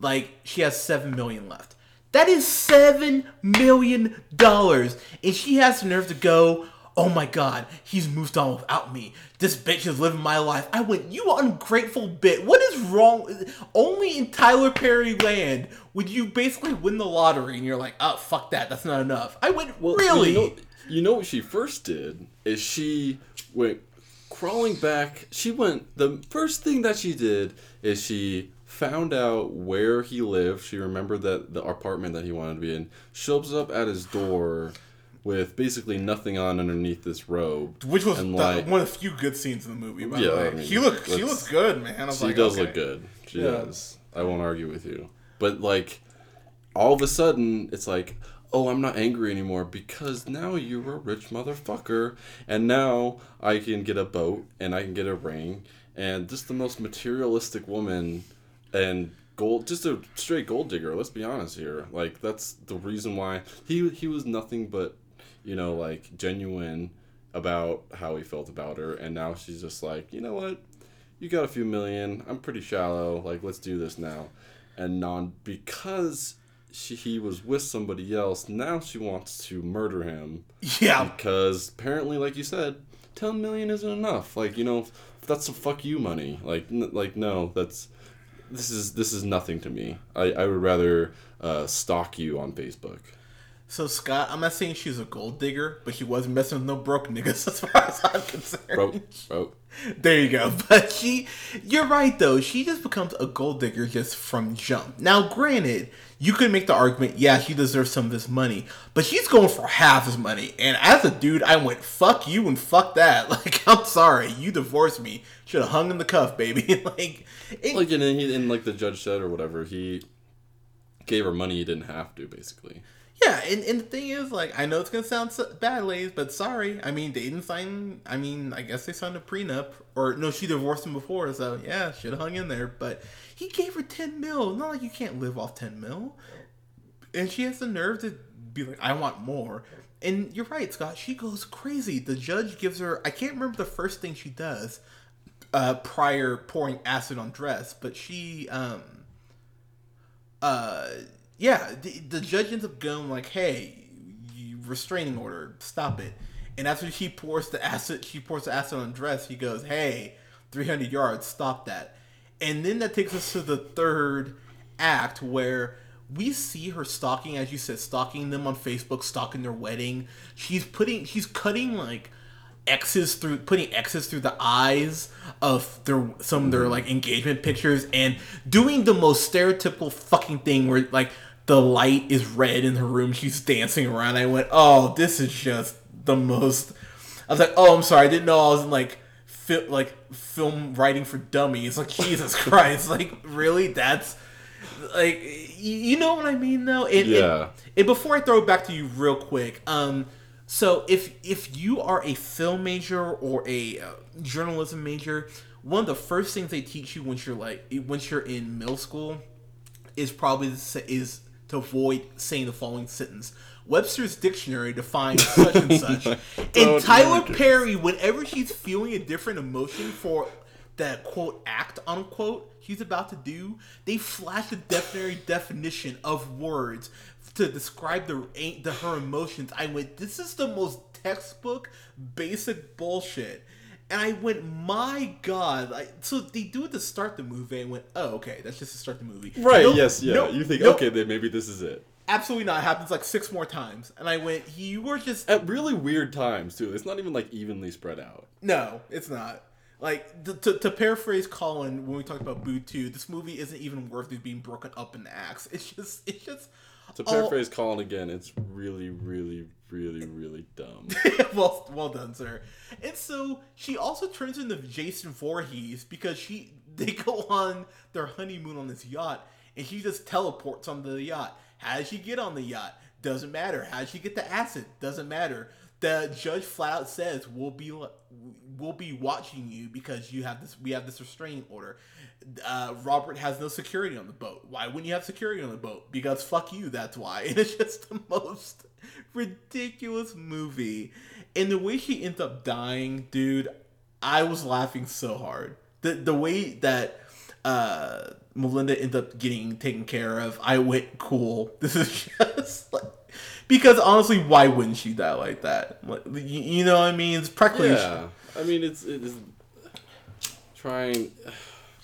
A: like she has seven million left. That is seven million dollars, and she has the nerve to go. oh my god, he's moved on without me. This bitch is living my life. I went, you ungrateful bitch. What is wrong? Only in Tyler Perry land would you basically win the lottery and you're like, oh fuck that, that's not enough. I went,
B: Well,
A: really?
B: You know, you know what she first did is she went crawling back. She went. The first thing that she did is she found out where he lived. She remembered that the apartment that he wanted to be in. Shows up at his door with basically nothing on underneath this robe.
A: Which was the-
B: like-
A: one of the few good scenes in the movie. By
B: Yeah,
A: the way,
B: I mean,
A: she look she looks good, man.
B: She
A: like,
B: does
A: okay.
B: look good. She
A: Yeah.
B: does. I won't argue with you. But like, all of a sudden, it's like, oh, I'm not angry anymore because now you're a rich motherfucker, and now I can get a boat and I can get a ring, and just the most materialistic woman, and gold, just a straight gold digger. Let's be honest here. Like that's the reason why he he was nothing but, you know, like genuine about how he felt about her, and now she's just like, you know what you got a few million. I'm pretty shallow. Like, let's do this now. And non because she, he was with somebody else, now she wants to murder him
A: Yeah,
B: because apparently, like you said, ten million isn't enough. Like, you know, that's some fuck you money. Like, n- like no, that's this is this is nothing to me. I I would rather uh, stalk you on Facebook.
A: So Scott, I'm not saying she's a gold digger, but she wasn't messing with no broke niggas as far as I'm concerned.
B: Broke, broke.
A: There you go. But she, you're right though. She just becomes a gold digger just from jump. Now, granted, you could make the argument, yeah, she deserves some of this money, but she's going for half his money. And as a dude, I went, fuck you and fuck that. Like, I'm sorry, you divorced me. Should have hung in the cuff, baby. like, it,
B: Like and, he, and like the judge said or whatever, he gave her money he didn't have to basically.
A: Yeah, and, and the thing is, like, I know it's gonna sound so bad, ladies, but sorry. I mean, they didn't sign. I mean, I guess they signed a prenup, or no, she divorced him before, so yeah, should have hung in there. But he gave her ten mil. Not like you can't live off ten mil. And she has the nerve to be like, I want more. And you're right, Scott. She goes crazy. The judge gives her. I can't remember the first thing she does, uh, prior pouring acid on dress, but she um uh yeah the, the judge ends up going like hey you restraining order stop it and after she pours the acid she pours the acid on dress he goes hey 300 yards stop that and then that takes us to the third act where we see her stalking as you said stalking them on facebook stalking their wedding. She's putting she's cutting like X's through putting X's through the eyes of their some of their like engagement pictures and doing the most stereotypical fucking thing where like the light is red in her room. She's dancing around. I went oh this is just the most I was like oh I'm sorry. I didn't know I was in like fi- like film writing for dummies like Jesus Christ like really that's like you know what I mean though and, and-
B: Yeah.
A: and before I throw it back to you real quick, um, so if if you are a film major or a uh, journalism major, one of the first things they teach you once you're like once you're in middle school is probably to say, is to avoid saying the following sentence. Webster's dictionary defines such and such. and Tyler. Perry, whenever she's feeling a different emotion for that quote act unquote she's about to do, they flash a dictionary definition of words to describe the, the her emotions. I went, this is the most textbook basic bullshit. And I went, my god! Like, so they do it to start the movie. And went, oh, okay, that's just to start the movie.
B: Right,
A: Nope,
B: yes, yeah.
A: nope,
B: you think,
A: nope,
B: okay, then maybe this is it.
A: Absolutely not. It happens like six more times, and I went, you were just
B: At really weird times, too. It's not even like evenly spread out.
A: No, it's not. Like th- to, to paraphrase Colin when we talked about Boo 2, this movie isn't even worth it being broken up into acts. It's just it's just
B: To
A: all-
B: paraphrase Colin again, it's really, really, really, really dumb.
A: well well done, sir. And so she also turns into Jason Voorhees because she they go on their honeymoon on this yacht and she just teleports onto the yacht. How did she get on the yacht? Doesn't matter. How did she get the acid? Doesn't matter. The judge flat out says we'll be we'll be watching you because you have this we have this restraining order. Uh, Robert has no security on the boat. Why wouldn't you have security on the boat? Because fuck you, that's why. And it's just the most ridiculous movie. And the way she ends up dying, dude, I was laughing so hard. The the way that uh Melinda ended up getting taken care of, I went cool. This is just like because honestly, why wouldn't she die like that? Like, you, you know what I mean? It's practically.
B: Yeah, I mean it's it's trying.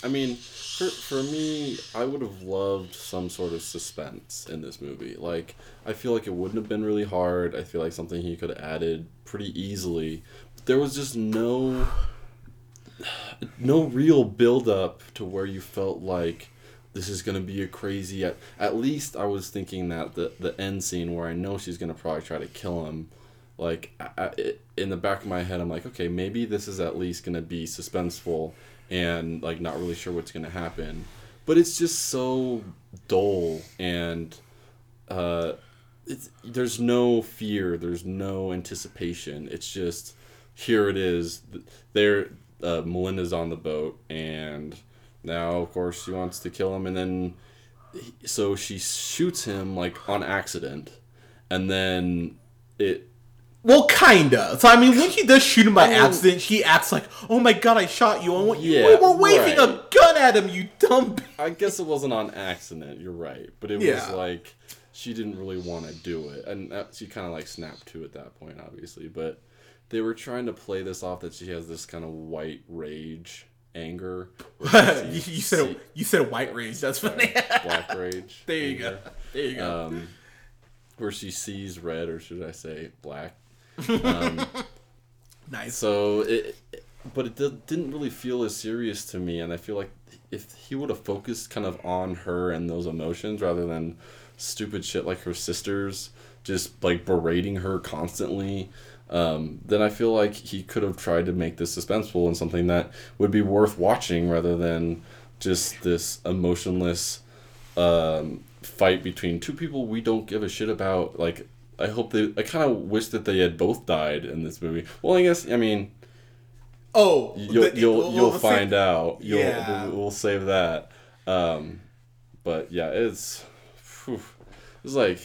B: I mean, for for me, I would have loved some sort of suspense in this movie. Like, I feel like it wouldn't have been really hard. I feel like something he could have added pretty easily. But There was just no no real build up to where you felt like this is gonna be a crazy. At, at least I was thinking that the the end scene where I know she's gonna probably try to kill him. Like I, I, in the back of my head, I'm like, okay, maybe this is at least gonna be suspenseful and like not really sure what's gonna happen. But it's just so dull and uh, it's there's no fear, there's no anticipation. It's just here it is. There, uh, Melinda's on the boat, and now of course she wants to kill him, and then so she shoots him like on accident, and then it
A: Well, kinda. So I mean, when she does shoot him by
B: I mean-
A: accident, she acts like, "Oh my god, I shot you!" And
B: Yeah,
A: we were waving a gun at him, you dumb. b-"
B: I guess it wasn't on accident. You're right, but it
A: Yeah.
B: was like she didn't really want to do it, and that, she kind of like snapped to at that point, obviously. But they were trying to play this off that she has this kind of white rage, anger.
A: you, you
B: sees-
A: said
B: see-
A: you said white rage. That's funny.
B: black rage.
A: there you go. There you go.
B: Um, where she sees red, or should I say black? Um,
A: nice.
B: So it, but it did, didn't really feel as serious to me, and I feel like if he would have focused kind of on her and those emotions rather than stupid shit like her sisters just like berating her constantly, um, then I feel like he could have tried to make this suspenseful and something that would be worth watching rather than just this emotionless um, fight between two people we don't give a shit about. Like, I hope they. I kind of wish that they had both died in this movie. Well, I guess I mean
A: oh,
B: you'll
A: the-
B: you'll you'll
A: we'll
B: find
A: say-
B: out. You'll
A: Yeah.
B: we'll, save that. Um, but yeah, it's phew, it's like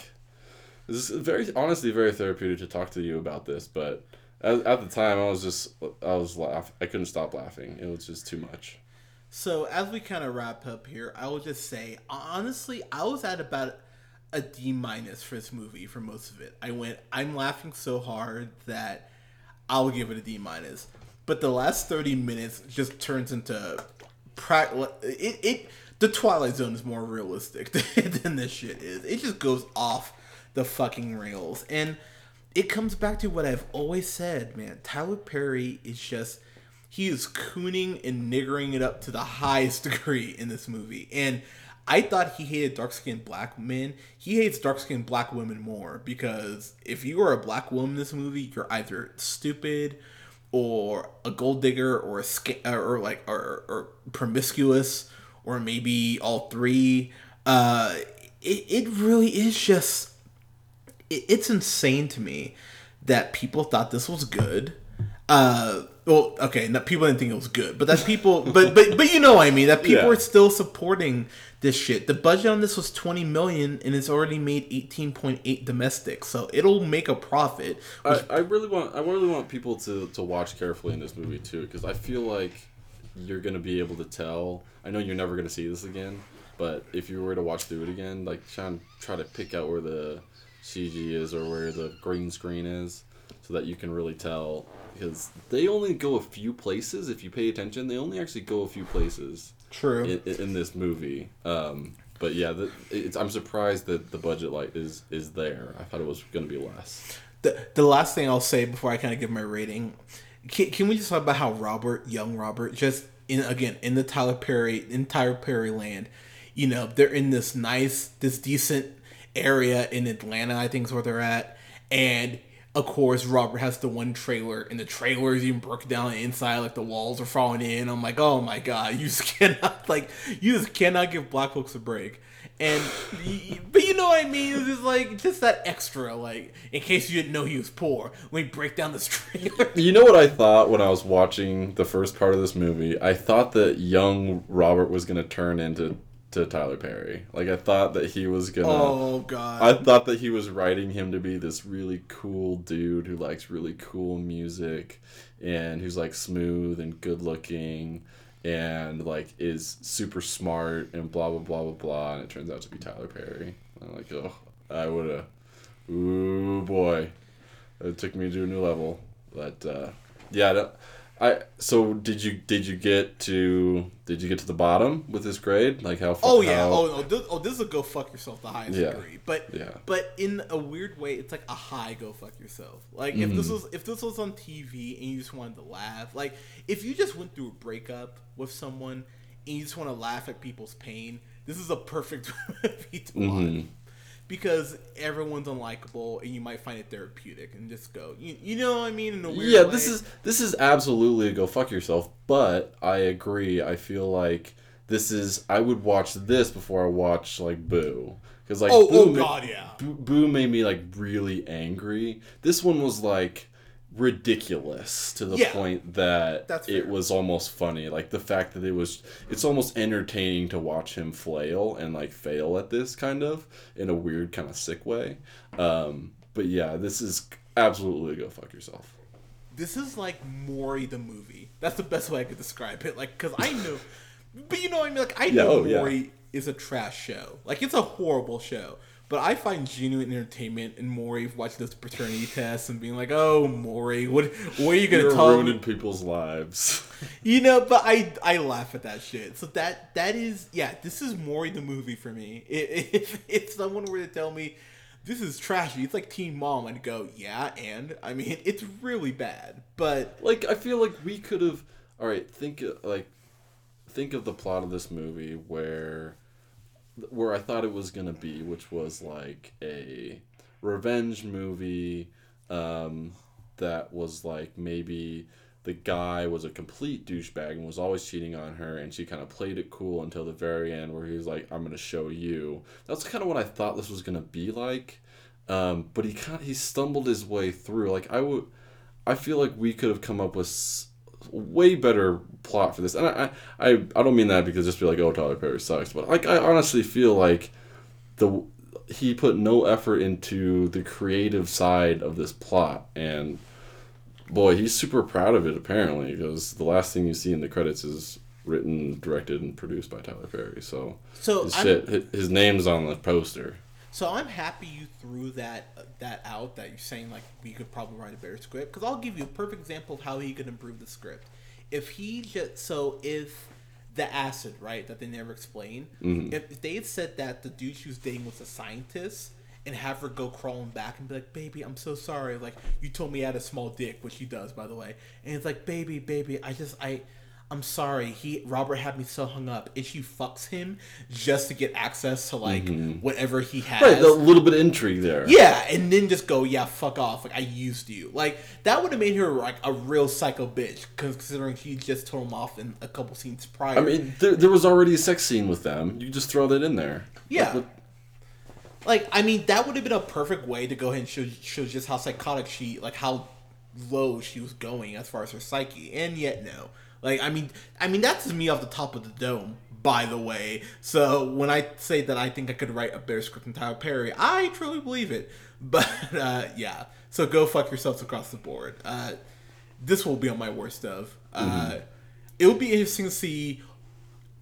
B: this is very honestly very therapeutic to talk to you about this. But at, at the time, I was just I was laugh. I couldn't stop laughing. It was just too much.
A: So as we kind of wrap up here, I will just say honestly, I was at about a D minus for this movie for most of it. I went, I'm laughing so hard that I'll give it a D minus. But the last thirty minutes just turns into pra- it. It the Twilight Zone is more realistic than this shit is. It just goes off the fucking rails, and it comes back to what I've always said, man. Tyler Perry is just he is cooning and niggering it up to the highest degree in this movie. And I thought he hated dark skinned black men. He hates dark skinned black women more because if you are a black woman in this movie, you're either stupid or a gold digger or a sca- or like or, or promiscuous or maybe all three. Uh, it, it really is just it's insane to me that people thought this was good. Uh, well, okay, not, people didn't think it was good, but that people, but but but you know what I mean. That people
B: Yeah.
A: are still supporting this shit. The budget on this was twenty million, and it's already made eighteen point eight domestic, so it'll make a profit.
B: I, I really want I really want people to, to watch carefully in this movie too because I feel like you're gonna be able to tell. I know you're never gonna see this again, but if you were to watch through it again, like try and try to pick out where the CG is or where the green screen is, so that you can really tell. Because they only go a few places. If you pay attention, they only actually go a few places
A: True.
B: in, in this movie. Um, but yeah, the, it's, I'm surprised that the budget like is is there. I thought it was gonna be less.
A: the the last thing I'll say before I kind of give my rating, can, can we just talk about how Robert, young Robert, just in again in the Tyler Perry in Tyler Perry land, you know they're in this nice, this decent area in Atlanta, I think is where they're at, and of course Robert has the one trailer, and the trailer is even broken down inside, like the walls are falling in. I'm like, oh my god, you just cannot like you just cannot give black folks a break. And, but you know what I mean? It's just like just that extra, like in case you didn't know he was poor. when me break down this trailer.
B: You know what I thought when I was watching the first part of this movie? I thought that young Robert was gonna turn into to Tyler Perry. Like I thought that he was gonna.
A: Oh god.
B: I thought that he was writing him to be this really cool dude who likes really cool music and who's like smooth and good looking and like is super smart and blah blah blah blah blah and it turns out to be Tyler Perry. I'm like, oh, I would have Ooh boy, it took me to a new level. But uh, yeah, I. So did you did you get to did you get to the bottom with this grade? Like how?
A: Far Oh yeah.
B: how-
A: Oh no. This, oh, this is a go fuck yourself the highest
B: Yeah.
A: degree. But
B: Yeah.
A: but in a weird way, it's like a high go fuck yourself. Like if
B: Mm-hmm.
A: this was if this was on TV and you just wanted to laugh, like if you just went through a breakup with someone and you just want to laugh at people's pain, this is a perfect movie to watch. Because everyone's unlikable, and you might find it therapeutic, and just go, you, you know what I mean? In a weird
B: yeah,
A: way.
B: this is this is absolutely a go fuck yourself. But I agree. I feel like this is. I would watch this before I watch like Boo, because like
A: Oh, oh
B: Boo,
A: oh god, yeah.
B: Boo, Boo made me like really angry. This one was like ridiculous to the
A: Yeah.
B: point that it was almost funny. Like the fact that it was it's almost entertaining to watch him flail and like fail at this kind of in a weird kind of sick way. Um but yeah, this is absolutely go fuck yourself.
A: This is like Maury the movie. That's the best way I could describe it. Like, cause I know, but you know what I mean. Like, I
B: Yeah,
A: know
B: oh, yeah.
A: Maury is a trash show. Like, it's a horrible show. But I find genuine entertainment in Maury watching those paternity tests and being like, "Oh, Maury, what what are you gonna
B: You're
A: tell
B: ruining
A: me?"
B: people's lives.
A: You know, but I I laugh at that shit. So that that is yeah. This is Maury the movie for me. If if someone were to tell me this is trashy, it's like Teen Mom, I'd go, yeah, and I mean, it's really bad. But
B: like I feel like we could have. All right, think like think of the plot of this movie where where I thought it was gonna be, which was like a revenge movie um, that was like maybe the guy was a complete douchebag and was always cheating on her, and she kind of played it cool until the very end, where he was like, "I'm gonna show you." That's kind of what I thought this was gonna be like. Um, but he kind of, he stumbled his way through. Like I would, I feel like we could have come up with way better plot for this. And I, I, I, don't mean that because just be like, oh, Tyler Perry sucks. But like, I honestly feel like the he put no effort into the creative side of this plot, and boy, he's super proud of it apparently because the last thing you see in the credits is written, directed, and produced by Tyler Perry. So
A: so
B: his shit, his name's on the poster.
A: So I'm happy you threw that that out. That you're saying like we could probably write a better script because I'll give you a perfect example of how he could improve the script. If he just so if the acid right that they never explain, if, mm-hmm. if they had said that the dude she was dating was a scientist and have her go crawling back and be like, "Baby, I'm so sorry. Like you told me I had a small dick, which he does, by the way." And it's like, "Baby, baby, I just I." I'm sorry. He Robert had me so hung up. If she fucks him just to get access to like mm-hmm. whatever he has.
B: Right, a little bit of intrigue there.
A: Yeah, and then just go, yeah, fuck off. Like I used you. Like that would have made her like a real psycho bitch, considering she just told him off in a couple scenes prior.
B: I mean, there, there was already a sex scene with them. You just throw that in there.
A: Yeah.
B: Like,
A: like I mean, that would have been a perfect way to go ahead and show, show just how psychotic she, like how low she was going as far as her psyche, and yet no. Like I mean, I mean that's me off the top of the dome. By the way, so when I say that I think I could write a better script than Tyler Perry, I truly believe it. But uh, yeah, so go fuck yourselves across the board. Uh, this will be on my worst of. Uh, it will be interesting to see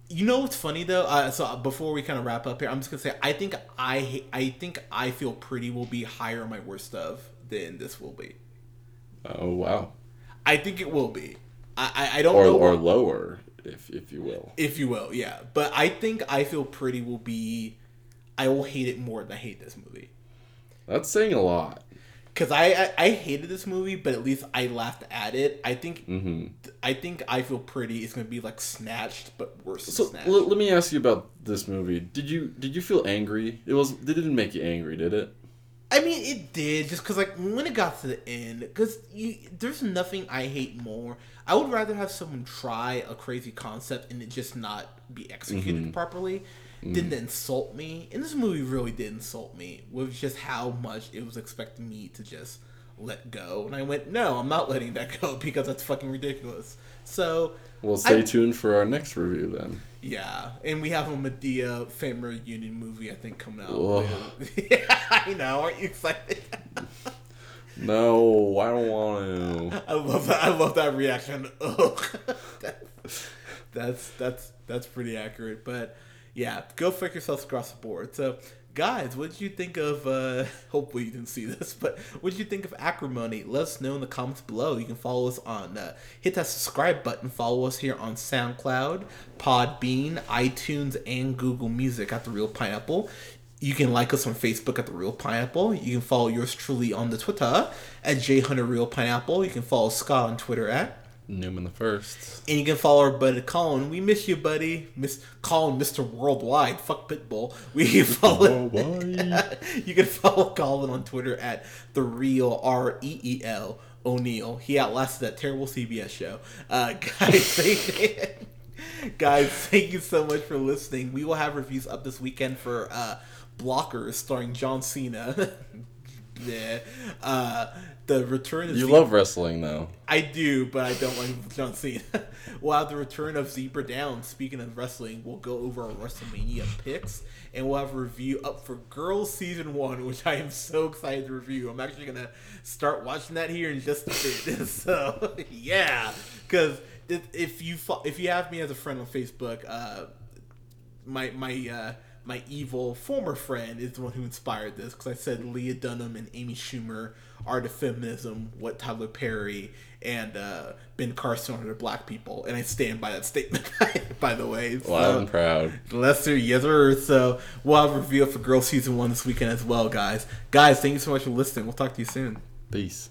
A: you know what's funny though? Uh, so before we kind of wrap up here, I'm just gonna say I think I I think I feel pretty will be higher on my worst of than this will be.
B: oh wow.
A: I think it will be. I I, don't
B: Or
A: know
B: or
A: what-
B: lower, if if you will.
A: if you will, yeah. But I think I feel pretty will be. I will hate it more than I hate this movie.
B: That's saying a lot.
A: Cause I, I I hated this movie, but at least I laughed at it. I think
B: hmm
A: I think I feel pretty is gonna be like snatched, but worse than
B: So
A: snatched.
B: l- let me ask you about this movie. Did you did you feel angry? It was. It didn't make you angry, did it?
A: I mean, it did just because like when it got to the end, because there's nothing I hate more. I would rather have someone try a crazy concept and it just not be executed mm-hmm. properly than mm-hmm. to insult me. And this movie really did insult me with just how much it was expecting me to just let go. And I went, no, I'm not letting that go because that's fucking ridiculous. So
B: Well, stay
A: I-
B: tuned for our next review then.
A: yeah, and we have a Madea family reunion movie I think coming out. Yeah, I know. Aren't you excited?
B: No, I don't want to.
A: I love that. I love that reaction. Ugh. that's, that's that's pretty accurate. But yeah, go fuck yourselves across the board. So, guys, what did you think of? uh Hopefully, you didn't see this, but what did you think of Acrimony? Let us know in the comments below. You can follow us on uh, hit that subscribe button. Follow us here on SoundCloud, Podbean, iTunes, and Google Music at the Reel Pineapple. You can like us on Facebook at the Reel Pineapple. You can follow yours truly on the Twitter at J Hunter Reel Pineapple. You can follow Scott on Twitter at
B: Newman the first.
A: and you can follow our buddy Colin. We miss you, buddy. Miss Colin, Mr. Worldwide. Fuck Pitbull. We can follow. you can follow Colin on Twitter at the real R E E L O'Neill. He outlasted that terrible CBS show. Uh, guys, thank, guys, thank you so much for listening. We will have reviews up this weekend for uh, Blockers, starring John Cena. yeah. Uh, the return of
B: You
A: Zebra-
B: love wrestling though.
A: I do, but I don't like John Cena. we'll have the return of Zebra Down. Speaking of wrestling, we'll go over our WrestleMania picks, and we'll have a review up for Girls Season One, which I am so excited to review. I'm actually gonna start watching that here in just a bit. so yeah, because if you fo- if you have me as a friend on Facebook, uh, my my uh, my evil former friend is the one who inspired this because I said Lena Dunham and Amy Schumer are to feminism what Tyler Perry and uh, Ben Carson are to black people, and I stand by that statement. by the way,
B: Loud and proud.
A: Lester, yes sir. So we'll have a review for Girl Season One this weekend as well, guys. Guys, thank you so much for listening. We'll talk to you soon.
B: Peace.